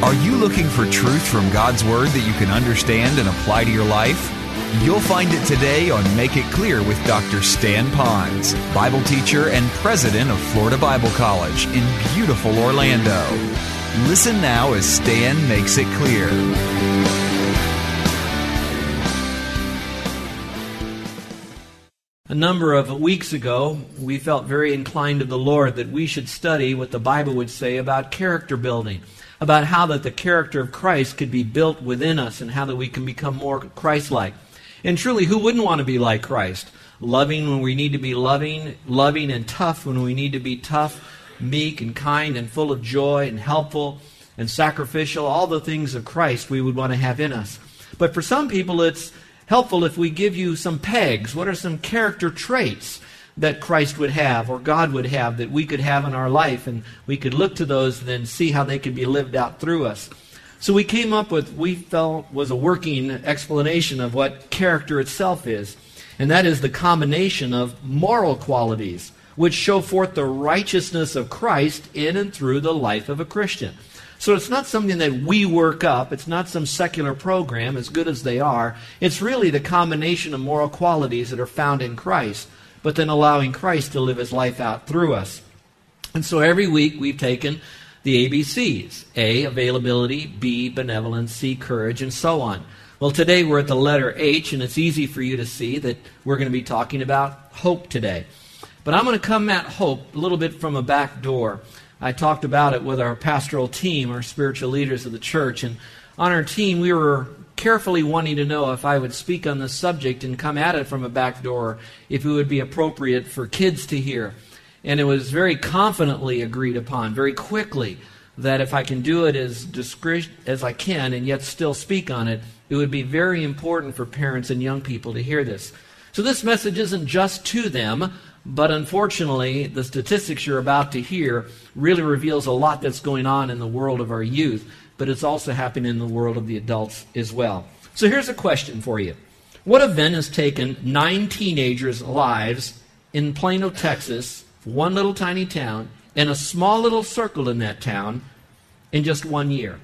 Are you looking for truth from God's Word that you can understand and apply to your life? You'll find it today on Make It Clear with Dr. Stan Ponz, Bible teacher and president of Florida Bible College in beautiful Orlando. Listen now as Stan makes it clear. A number of weeks ago, we felt very inclined to the Lord that we should study what the Bible would say about character building, about how that the character of Christ could be built within us and how that we can become more Christ-like. And truly, who wouldn't want to be like Christ? Loving when we need to be loving, loving and tough when we need to be tough, meek and kind and full of joy and helpful and sacrificial, all the things of Christ we would want to have in us. But for some people, it's helpful if we give you some pegs. What are some character traits that Christ would have or God would have that we could have in our life? And we could look to those and then see how they could be lived out through us. So we came up with, we felt was a working explanation of what character itself is. And that is the combination of moral qualities which show forth the righteousness of Christ in and through the life of a Christian. So it's not something that we work up. It's not some secular program, as good as they are. It's really the combination of moral qualities that are found in Christ, but then allowing Christ to live his life out through us. And so every week we've taken the ABCs A, availability, B, benevolence, C, courage, and so on. Well, today we're at the letter H, and it's easy for you to see that we're going to be talking about hope today. But I'm going to come at hope a little bit from a back door. I talked about it with our pastoral team, our spiritual leaders of the church. And on our team, we were carefully wanting to know if I would speak on this subject and come at it from a back door, if it would be appropriate for kids to hear. And it was very confidently agreed upon, very quickly, that if I can do it as discreet as I can and yet still speak on it, it would be very important for parents and young people to hear this. So this message isn't just to them, but unfortunately, the statistics you're about to hear really reveals a lot that's going on in the world of our youth, but it's also happening in the world of the adults as well. So here's a question for you. What event has taken nine teenagers' lives in Plano, Texas, one little tiny town, and a small little circle in that town in just one year?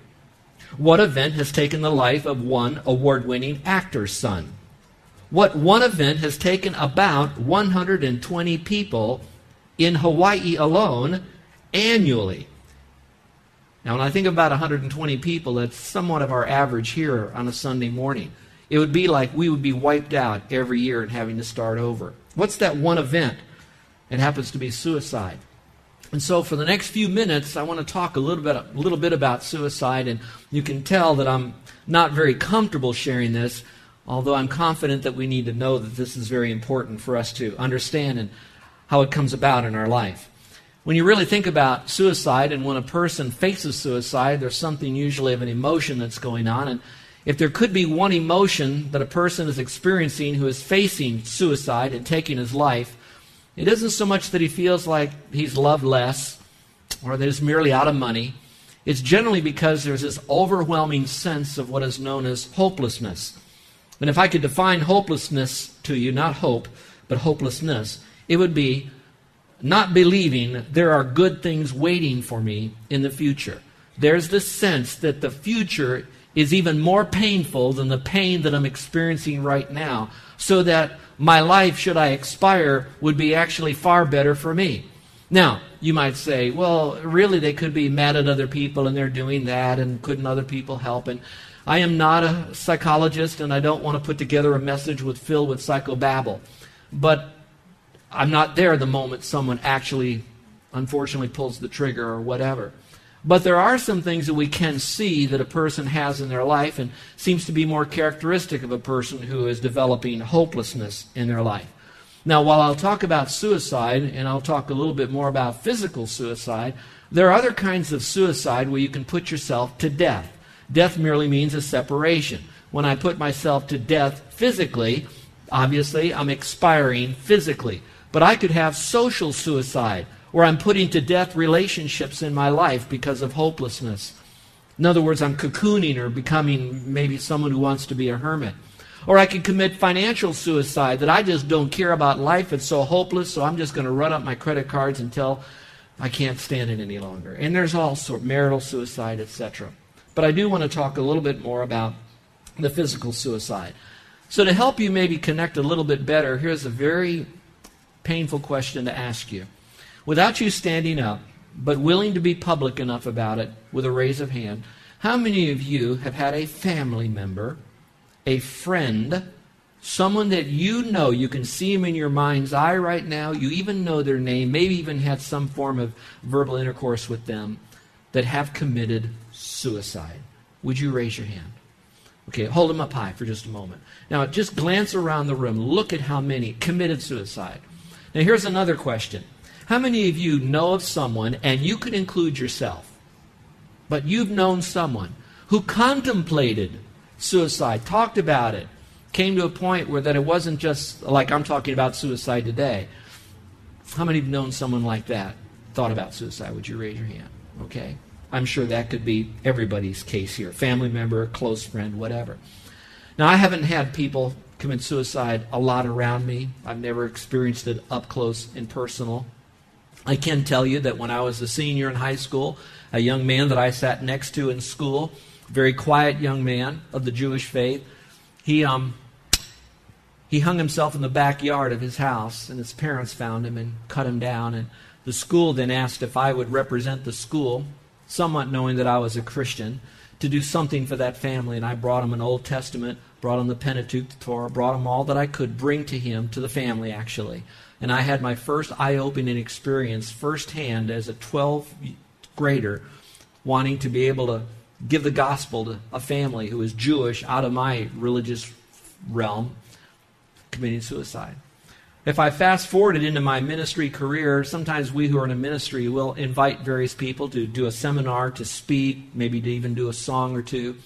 What event has taken the life of one award winning actor's son? what one event has taken about 120 people in Hawaii alone annually. Now, when I think about 120 people, that's somewhat of our average here on a Sunday morning. It would be like we would be wiped out every year and having to start over. What's that one event? It happens to be suicide. And so, for the next few minutes, I want to talk a little bit, a little bit about suicide. And you can tell that I'm not very comfortable sharing this although I'm confident that we need to know that this is very important for us to understand and how it comes about in our life. When you really think about suicide and when a person faces suicide, there's something usually of an emotion that's going on. And if there could be one emotion that a person is experiencing who is facing suicide and taking his life, it isn't so much that he feels like he's loved less or that he's merely out of money. It's generally because there's this overwhelming sense of what is known as hopelessness. And if I could define hopelessness to you, not hope, but hopelessness, it would be not believing there are good things waiting for me in the future. There's this sense that the future is even more painful than the pain that I'm experiencing right now, so that my life, should I expire, would be actually far better for me. Now, you might say, well, really, they could be mad at other people and they're doing that, and couldn't other people help? And I am not a psychologist, and I don't want to put together a message with filled with psychobabble. But I'm not there the moment someone actually, unfortunately, pulls the trigger or whatever. But there are some things that we can see that a person has in their life and seems to be more characteristic of a person who is developing hopelessness in their life. Now, while I'll talk about suicide and I'll talk a little bit more about physical suicide, there are other kinds of suicide where you can put yourself to death. Death merely means a separation. When I put myself to death physically, obviously I'm expiring physically. But I could have social suicide, where I'm putting to death relationships in my life because of hopelessness. In other words, I'm cocooning or becoming maybe someone who wants to be a hermit. Or I could commit financial suicide that I just don't care about life. It's so hopeless, so I'm just going to run up my credit cards until I can't stand it any longer. And there's also marital suicide, etc. But I do want to talk a little bit more about the physical suicide. So, to help you maybe connect a little bit better, here's a very painful question to ask you. Without you standing up, but willing to be public enough about it with a raise of hand, how many of you have had a family member, a friend, someone that you know, you can see them in your mind's eye right now, you even know their name, maybe even had some form of verbal intercourse with them, that have committed suicide? Would you raise your hand? Okay, hold them up high for just a moment. Now, just glance around the room. Look at how many committed suicide. Now, here's another question How many of you know of someone, and you could include yourself, but you've known someone who contemplated suicide, talked about it, came to a point where that it wasn't just like I'm talking about suicide today? How many have known someone like that, thought about suicide? Would you raise your hand? Okay. I'm sure that could be everybody's case here family member, close friend, whatever. Now, I haven't had people commit suicide a lot around me. I've never experienced it up close and personal. I can tell you that when I was a senior in high school, a young man that I sat next to in school, very quiet young man of the Jewish faith, he um he hung himself in the backyard of his house, and his parents found him and cut him down. And the school then asked if I would represent the school somewhat knowing that I was a Christian, to do something for that family. And I brought him an Old Testament, brought him the Pentateuch, the Torah, brought him all that I could bring to him, to the family actually. And I had my first eye opening experience firsthand as a 12 grader, wanting to be able to give the gospel to a family who was Jewish out of my religious realm, committing suicide. If I fast forwarded into my ministry career, sometimes we who are in a ministry will invite various people to do a seminar, to speak, maybe to even do a song or two.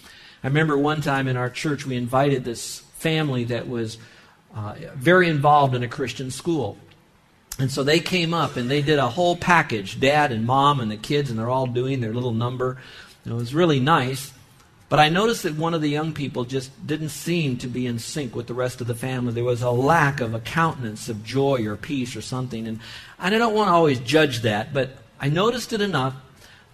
I remember one time in our church we invited this family that was uh, very involved in a Christian school. And so they came up and they did a whole package dad and mom and the kids, and they're all doing their little number. And it was really nice. But I noticed that one of the young people just didn't seem to be in sync with the rest of the family. There was a lack of a countenance of joy or peace or something. And I don't want to always judge that, but I noticed it enough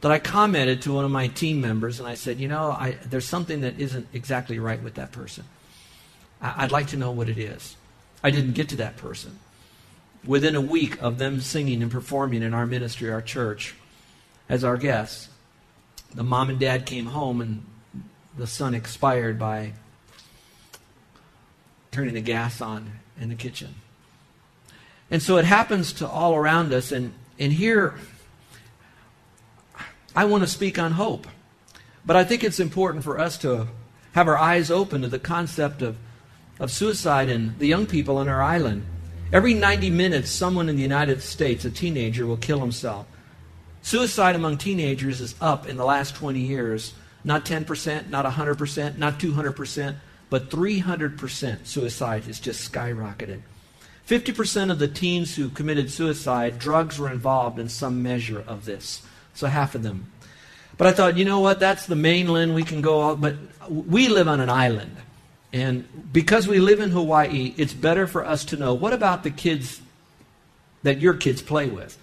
that I commented to one of my team members and I said, You know, I, there's something that isn't exactly right with that person. I, I'd like to know what it is. I didn't get to that person. Within a week of them singing and performing in our ministry, our church, as our guests, the mom and dad came home and the son expired by turning the gas on in the kitchen. And so it happens to all around us. And, and here, I want to speak on hope. But I think it's important for us to have our eyes open to the concept of, of suicide and the young people on our island. Every 90 minutes, someone in the United States, a teenager, will kill himself. Suicide among teenagers is up in the last 20 years not 10%, not 100%, not 200%, but 300% suicide has just skyrocketed. 50% of the teens who committed suicide, drugs were involved in some measure of this. So half of them. But I thought, you know what? That's the mainland. We can go all, but we live on an island. And because we live in Hawaii, it's better for us to know what about the kids that your kids play with?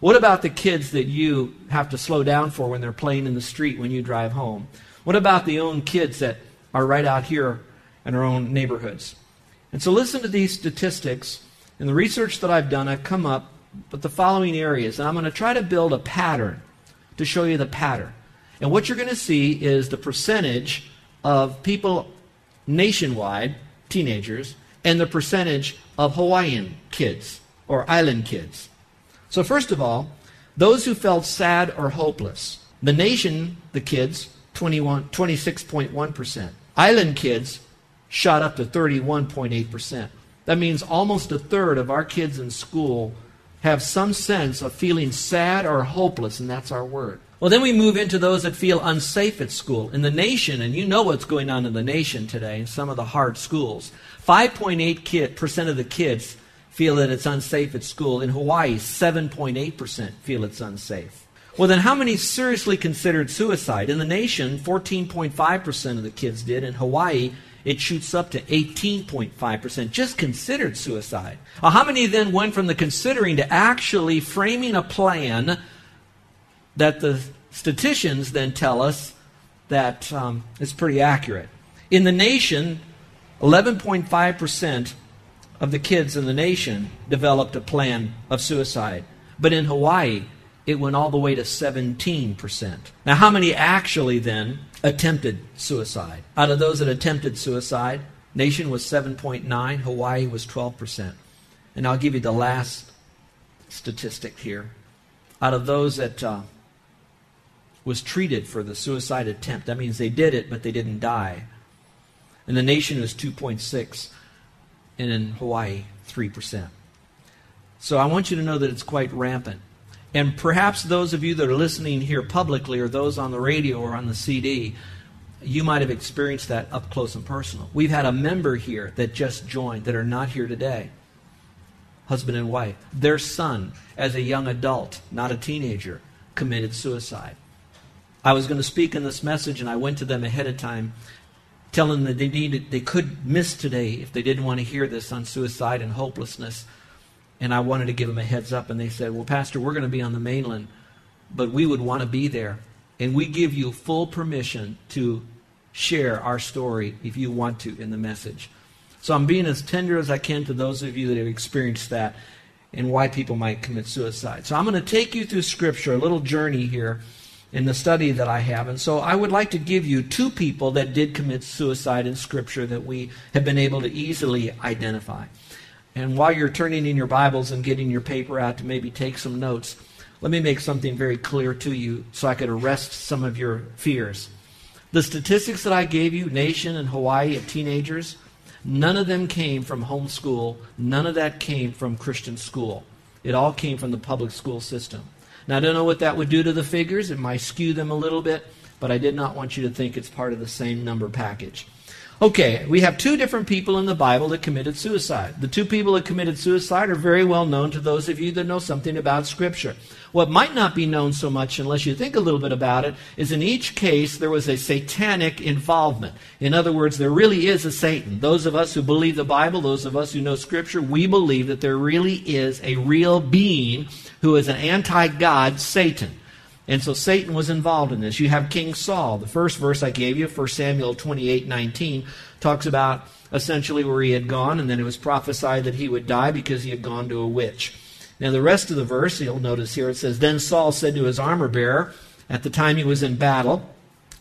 What about the kids that you have to slow down for when they're playing in the street when you drive home? What about the own kids that are right out here in our own neighborhoods? And so listen to these statistics. In the research that I've done, I've come up with the following areas. And I'm going to try to build a pattern to show you the pattern. And what you're going to see is the percentage of people nationwide, teenagers, and the percentage of Hawaiian kids or island kids. So, first of all, those who felt sad or hopeless. The nation, the kids, 21, 26.1%. Island kids shot up to 31.8%. That means almost a third of our kids in school have some sense of feeling sad or hopeless, and that's our word. Well, then we move into those that feel unsafe at school. In the nation, and you know what's going on in the nation today, in some of the hard schools, 5.8% of the kids feel that it's unsafe at school. In Hawaii, 7.8% feel it's unsafe. Well, then, how many seriously considered suicide? In the nation, 14.5% of the kids did. In Hawaii, it shoots up to 18.5%, just considered suicide. Well, how many then went from the considering to actually framing a plan that the statisticians then tell us that um, is pretty accurate. In the nation, 11.5% of the kids in the nation developed a plan of suicide. But in Hawaii, it went all the way to 17%. Now, how many actually then attempted suicide? Out of those that attempted suicide, nation was 7.9, Hawaii was 12%. And I'll give you the last statistic here. Out of those that uh, was treated for the suicide attempt, that means they did it, but they didn't die. And the nation was 2.6, and in Hawaii, 3%. So I want you to know that it's quite rampant. And perhaps those of you that are listening here publicly or those on the radio or on the CD, you might have experienced that up close and personal. We've had a member here that just joined that are not here today. Husband and wife. Their son, as a young adult, not a teenager, committed suicide. I was going to speak in this message, and I went to them ahead of time, telling them that they needed, they could miss today if they didn't want to hear this on suicide and hopelessness. And I wanted to give them a heads up, and they said, Well, Pastor, we're going to be on the mainland, but we would want to be there. And we give you full permission to share our story if you want to in the message. So I'm being as tender as I can to those of you that have experienced that and why people might commit suicide. So I'm going to take you through Scripture, a little journey here in the study that I have. And so I would like to give you two people that did commit suicide in Scripture that we have been able to easily identify. And while you're turning in your Bibles and getting your paper out to maybe take some notes, let me make something very clear to you so I could arrest some of your fears. The statistics that I gave you, nation and Hawaii of teenagers, none of them came from homeschool. None of that came from Christian school. It all came from the public school system. Now, I don't know what that would do to the figures. It might skew them a little bit, but I did not want you to think it's part of the same number package. Okay, we have two different people in the Bible that committed suicide. The two people that committed suicide are very well known to those of you that know something about Scripture. What might not be known so much unless you think a little bit about it is in each case there was a satanic involvement. In other words, there really is a Satan. Those of us who believe the Bible, those of us who know Scripture, we believe that there really is a real being who is an anti God, Satan. And so Satan was involved in this. You have King Saul. The first verse I gave you, 1 Samuel 28 19, talks about essentially where he had gone, and then it was prophesied that he would die because he had gone to a witch. Now, the rest of the verse, you'll notice here, it says, Then Saul said to his armor bearer, at the time he was in battle,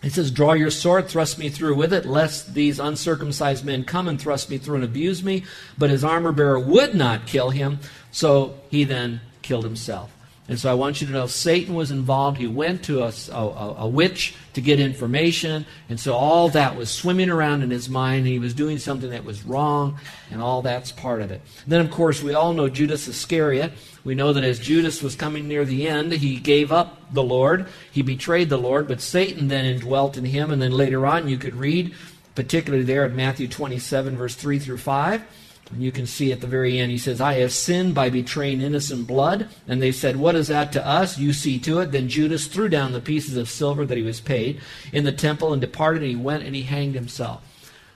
he says, Draw your sword, thrust me through with it, lest these uncircumcised men come and thrust me through and abuse me. But his armor bearer would not kill him, so he then killed himself. And so I want you to know Satan was involved. He went to a, a, a, witch to get information. And so all that was swimming around in his mind. he was doing something that was wrong, and all that's part of it. Then, of course, we all know Judas Iscariot. We know that as Judas was coming near the end, he gave up the Lord. He betrayed the Lord, but Satan then indwelt in him. And then later on, you could read, particularly there at Matthew 27, verse 3 through 5 and you can see at the very end, he says, I have sinned by betraying innocent blood. And they said, What is that to us? You see to it. Then Judas threw down the pieces of silver that he was paid in the temple and departed. And he went and he hanged himself.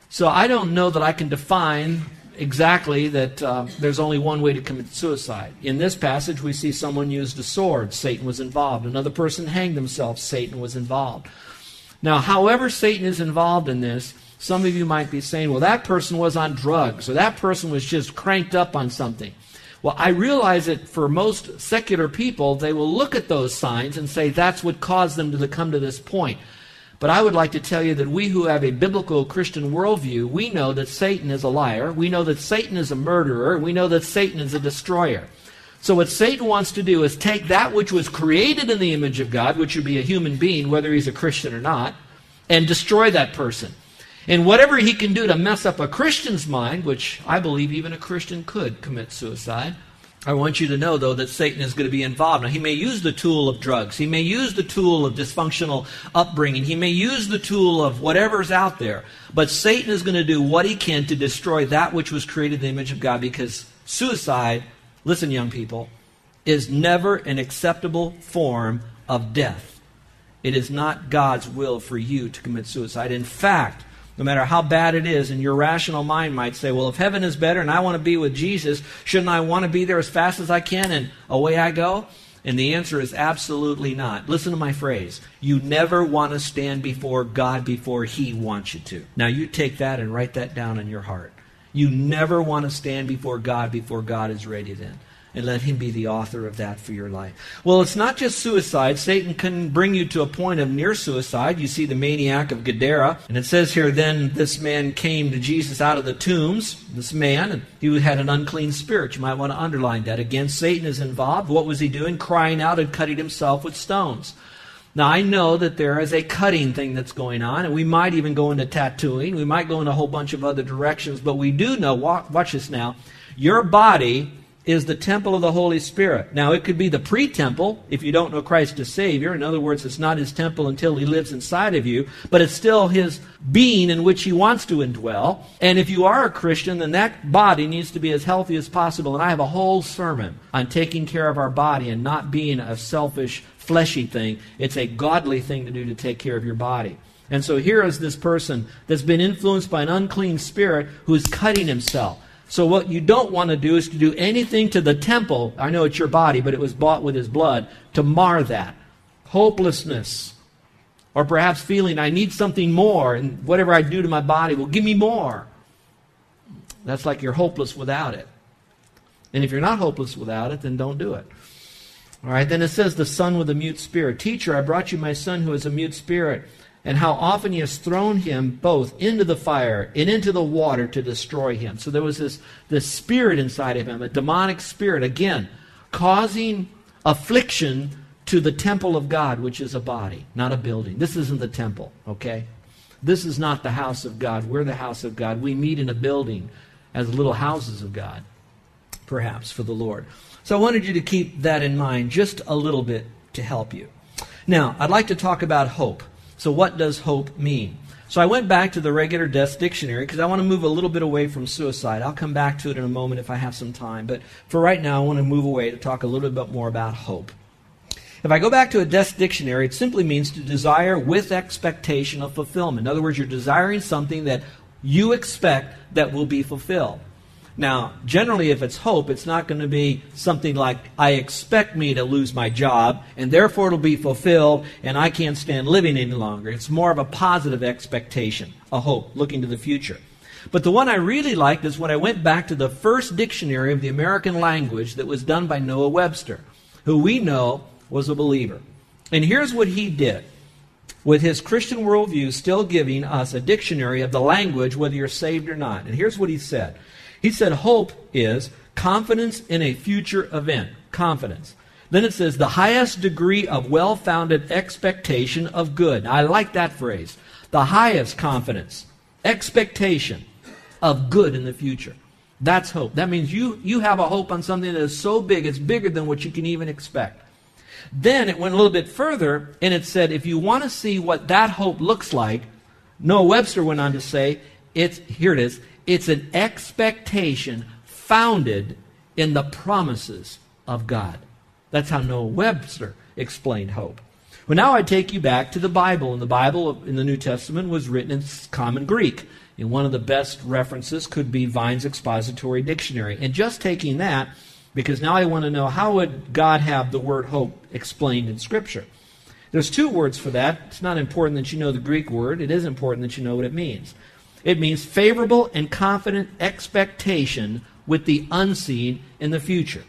So I don't know that I can define exactly that uh, there's only one way to commit suicide. In this passage, we see someone used a sword. Satan was involved. Another person hanged themselves. Satan was involved. Now, however Satan is involved in this, some of you might be saying, well, that person was on drugs, or that person was just cranked up on something. Well, I realize that for most secular people, they will look at those signs and say that's what caused them to come to this point. But I would like to tell you that we who have a biblical Christian worldview, we know that Satan is a liar. We know that Satan is a murderer. We know that Satan is a destroyer. So what Satan wants to do is take that which was created in the image of God, which would be a human being, whether he's a Christian or not, and destroy that person. And whatever he can do to mess up a Christian's mind, which I believe even a Christian could commit suicide, I want you to know, though, that Satan is going to be involved. Now, he may use the tool of drugs. He may use the tool of dysfunctional upbringing. He may use the tool of whatever's out there. But Satan is going to do what he can to destroy that which was created in the image of God because suicide, listen, young people, is never an acceptable form of death. It is not God's will for you to commit suicide. In fact, no matter how bad it is, and your rational mind might say, well, if heaven is better and I want to be with Jesus, shouldn't I want to be there as fast as I can and away I go? And the answer is absolutely not. Listen to my phrase. You never want to stand before God before He wants you to. Now, you take that and write that down in your heart. You never want to stand before God before God is ready then and let Him be the author of that for your life. Well, it's not just suicide. Satan can bring you to a point of near suicide. You see the maniac of Gadara, and it says here, then this man came to Jesus out of the tombs, this man, and he had an unclean spirit. You might want to underline that. Again, Satan is involved. What was he doing? Crying out and cutting himself with stones. Now, I know that there is a cutting thing that's going on, and we might even go into tattooing. We might go in a whole bunch of other directions, but we do know, watch this now, your body is the temple of the Holy Spirit. Now, it could be the pre temple if you don't know Christ as Savior. In other words, it's not His temple until He lives inside of you, but it's still His being in which He wants to indwell. And if you are a Christian, then that body needs to be as healthy as possible. And I have a whole sermon on taking care of our body and not being a selfish, fleshy thing. It's a godly thing to do to take care of your body. And so here is this person that's been influenced by an unclean spirit who is cutting himself. So what you don't want to do is to do anything to the temple. I know it's your body, but it was bought with his blood to mar that. Hopelessness. Or perhaps feeling I need something more and whatever I do to my body will give me more. That's like you're hopeless without it. And if you're not hopeless without it, then don't do it. All right, then it says the son with a mute spirit. Teacher, I brought you my son who is a mute spirit and how often he has thrown him both into the fire and into the water to destroy him. So there was this, this spirit inside of him, a demonic spirit, again, causing affliction to the temple of God, which is a body, not a building. This isn't the temple, okay? This is not the house of God. We're the house of God. We meet in a building as little houses of God, perhaps, for the Lord. So I wanted you to keep that in mind just a little bit to help you. Now, I'd like to talk about hope. So, what does hope mean? So, I went back to the regular death dictionary because I want to move a little bit away from suicide. I'll come back to it in a moment if I have some time. But for right now, I want to move away to talk a little bit more about hope. If I go back to a death dictionary, it simply means to desire with expectation of fulfillment. In other words, you're desiring something that you expect that will be fulfilled. Now, generally, if it's hope, it's not going to be something like, I expect me to lose my job, and therefore it'll be fulfilled, and I can't stand living any longer. It's more of a positive expectation, a hope, looking to the future. But the one I really liked is when I went back to the first dictionary of the American language that was done by Noah Webster, who we know was a believer. And here's what he did with his Christian worldview still giving us a dictionary of the language, whether you're saved or not. And here's what he said he said hope is confidence in a future event. Confidence. Then it says the highest degree of well founded expectation of good. I like that phrase. The highest confidence, expectation of good in the future. That's hope. That means you, you have a hope on something that is so big, it's bigger than what you can even expect. Then it went a little bit further, and it said if you want to see what that hope looks like, Noah Webster went on to say, it's here it is, it's an expectation founded in the promises of God. That's how Noah Webster explained hope. Well, now I take you back to the Bible. And the Bible in the New Testament was written in common Greek. And one of the best references could be Vine's Expository Dictionary. And just taking that, because now I want to know how would God have the word hope explained in Scripture? There's two words for that. It's not important that you know the Greek word. It is important that you know what it means. It means favorable and confident expectation with the unseen in the future.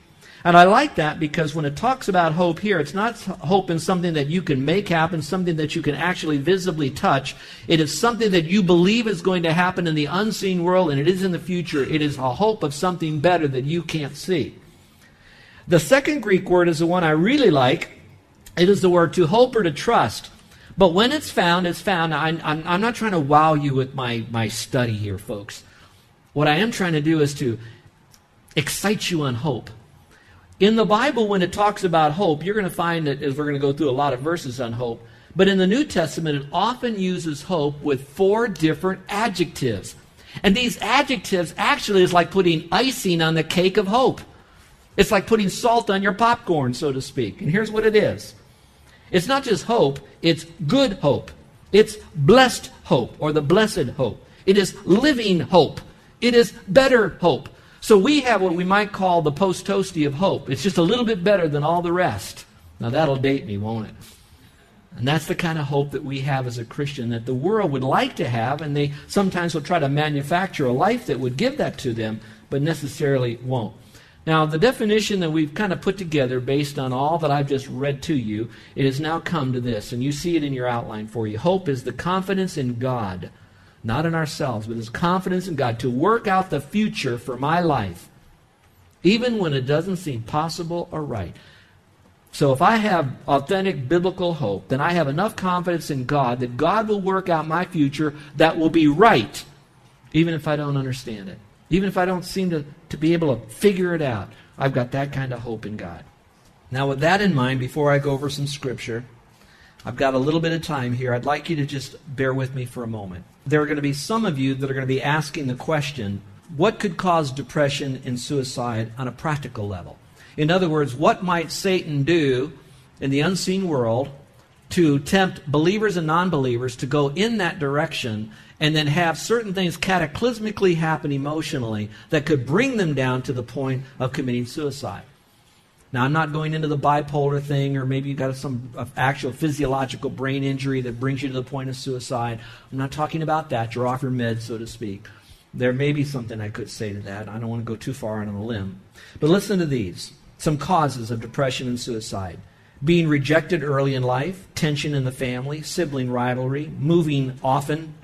And I like that because when it talks about hope here, it's not hope in something that you can make happen, something that you can actually visibly touch. It is something that you believe is going to happen in the unseen world and it is in the future. It is a hope of something better that you can't see. The second Greek word is the one I really like. It is the word to hope or to trust. But when it's found, it's found. I'm, I'm, I'm not trying to wow you with my, my study here, folks. What I am trying to do is to excite you on hope. In the Bible, when it talks about hope, you're going to find that as we're going to go through a lot of verses on hope. But in the New Testament, it often uses hope with four different adjectives. And these adjectives actually is like putting icing on the cake of hope. It's like putting salt on your popcorn, so to speak. And here's what it is it's not just hope, it's good hope. It's blessed hope or the blessed hope. It is living hope. It is better hope. So we have what we might call the post toasty of hope. It's just a little bit better than all the rest. Now that'll date me, won't it? And that's the kind of hope that we have as a Christian that the world would like to have, and they sometimes will try to manufacture a life that would give that to them, but necessarily won't. Now, the definition that we've kind of put together based on all that I've just read to you, it has now come to this, and you see it in your outline for you. Hope is the confidence in God, not in ourselves, but is confidence in God to work out the future for my life, even when it doesn't seem possible or right. So if I have authentic biblical hope, then I have enough confidence in God that God will work out my future that will be right, even if I don't understand it. Even if I don't seem to, to be able to figure it out, I've got that kind of hope in God. Now, with that in mind, before I go over some scripture, I've got a little bit of time here. I'd like you to just bear with me for a moment. There are going to be some of you that are going to be asking the question what could cause depression and suicide on a practical level? In other words, what might Satan do in the unseen world to tempt believers and non believers to go in that direction and then have certain things cataclysmically happen emotionally that could bring them down to the point of committing suicide. Now, I'm not going into the bipolar thing, or maybe you've got some uh, actual physiological brain injury that brings you to the point of suicide. I'm not talking about that. You're off your meds, so to speak. There may be something I could say to that. I don't want to go too far on a limb. But listen to these some causes of depression and suicide being rejected early in life, tension in the family, sibling rivalry, moving often,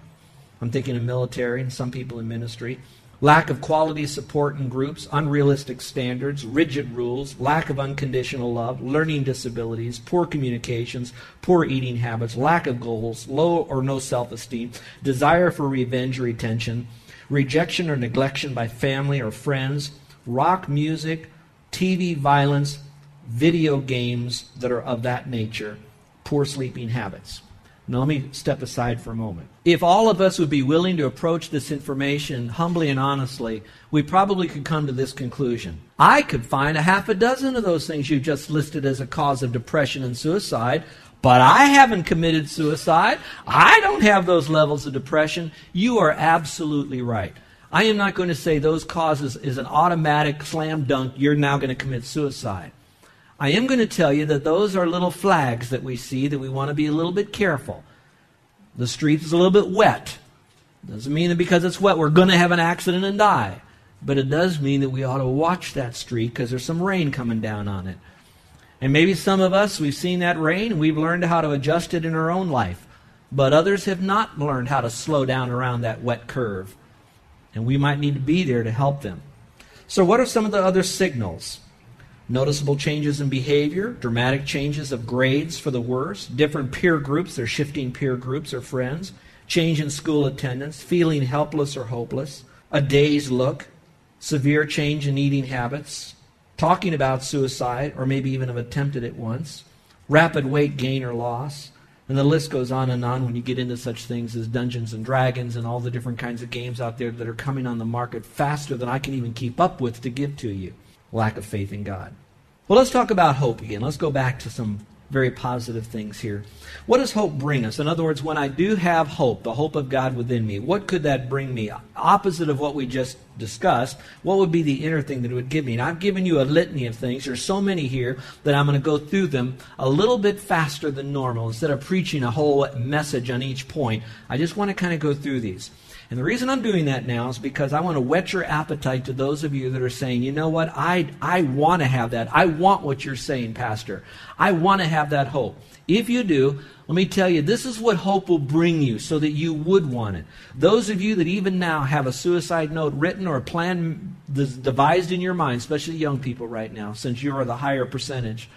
I'm thinking of military and some people in ministry. Lack of quality support in groups, unrealistic standards, rigid rules, lack of unconditional love, learning disabilities, poor communications, poor eating habits, lack of goals, low or no self esteem, desire for revenge or retention, rejection or neglection by family or friends, rock music, TV violence, video games that are of that nature, poor sleeping habits. Now, let me step aside for a moment. If all of us would be willing to approach this information humbly and honestly, we probably could come to this conclusion. I could find a half a dozen of those things you just listed as a cause of depression and suicide, but I haven't committed suicide. I don't have those levels of depression. You are absolutely right. I am not going to say those causes is an automatic slam dunk, you're now going to commit suicide. I am going to tell you that those are little flags that we see that we want to be a little bit careful. The street is a little bit wet. Doesn't mean that because it's wet we're going to have an accident and die. But it does mean that we ought to watch that street because there's some rain coming down on it. And maybe some of us, we've seen that rain and we've learned how to adjust it in our own life. But others have not learned how to slow down around that wet curve. And we might need to be there to help them. So, what are some of the other signals? Noticeable changes in behavior, dramatic changes of grades for the worse, different peer groups, they're shifting peer groups or friends, change in school attendance, feeling helpless or hopeless, a dazed look, severe change in eating habits, talking about suicide or maybe even have attempted it once, rapid weight gain or loss, and the list goes on and on when you get into such things as Dungeons and Dragons and all the different kinds of games out there that are coming on the market faster than I can even keep up with to give to you lack of faith in God. Well, let's talk about hope again. Let's go back to some very positive things here. What does hope bring us? In other words, when I do have hope, the hope of God within me, what could that bring me? Opposite of what we just discussed, what would be the inner thing that it would give me? And I've given you a litany of things. There's so many here that I'm going to go through them a little bit faster than normal. Instead of preaching a whole message on each point, I just want to kind of go through these. And the reason I'm doing that now is because I want to whet your appetite to those of you that are saying, you know what, I, I want to have that. I want what you're saying, Pastor. I want to have that hope. If you do, let me tell you, this is what hope will bring you so that you would want it. Those of you that even now have a suicide note written or a plan devised in your mind, especially young people right now, since you are the higher percentage,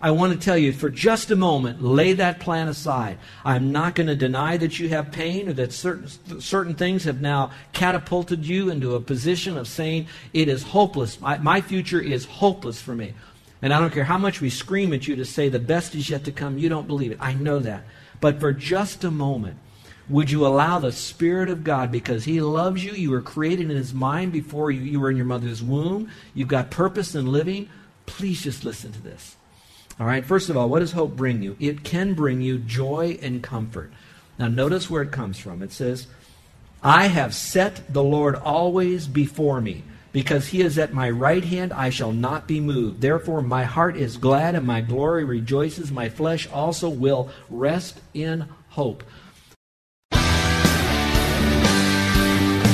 I want to tell you for just a moment, lay that plan aside. I'm not going to deny that you have pain or that certain, certain things have now catapulted you into a position of saying it is hopeless. My, my future is hopeless for me. And I don't care how much we scream at you to say the best is yet to come, you don't believe it. I know that. But for just a moment, would you allow the Spirit of God, because He loves you, you were created in His mind before you, you were in your mother's womb, you've got purpose in living? Please just listen to this. All right, first of all, what does hope bring you? It can bring you joy and comfort. Now, notice where it comes from. It says, I have set the Lord always before me. Because he is at my right hand, I shall not be moved. Therefore, my heart is glad and my glory rejoices. My flesh also will rest in hope.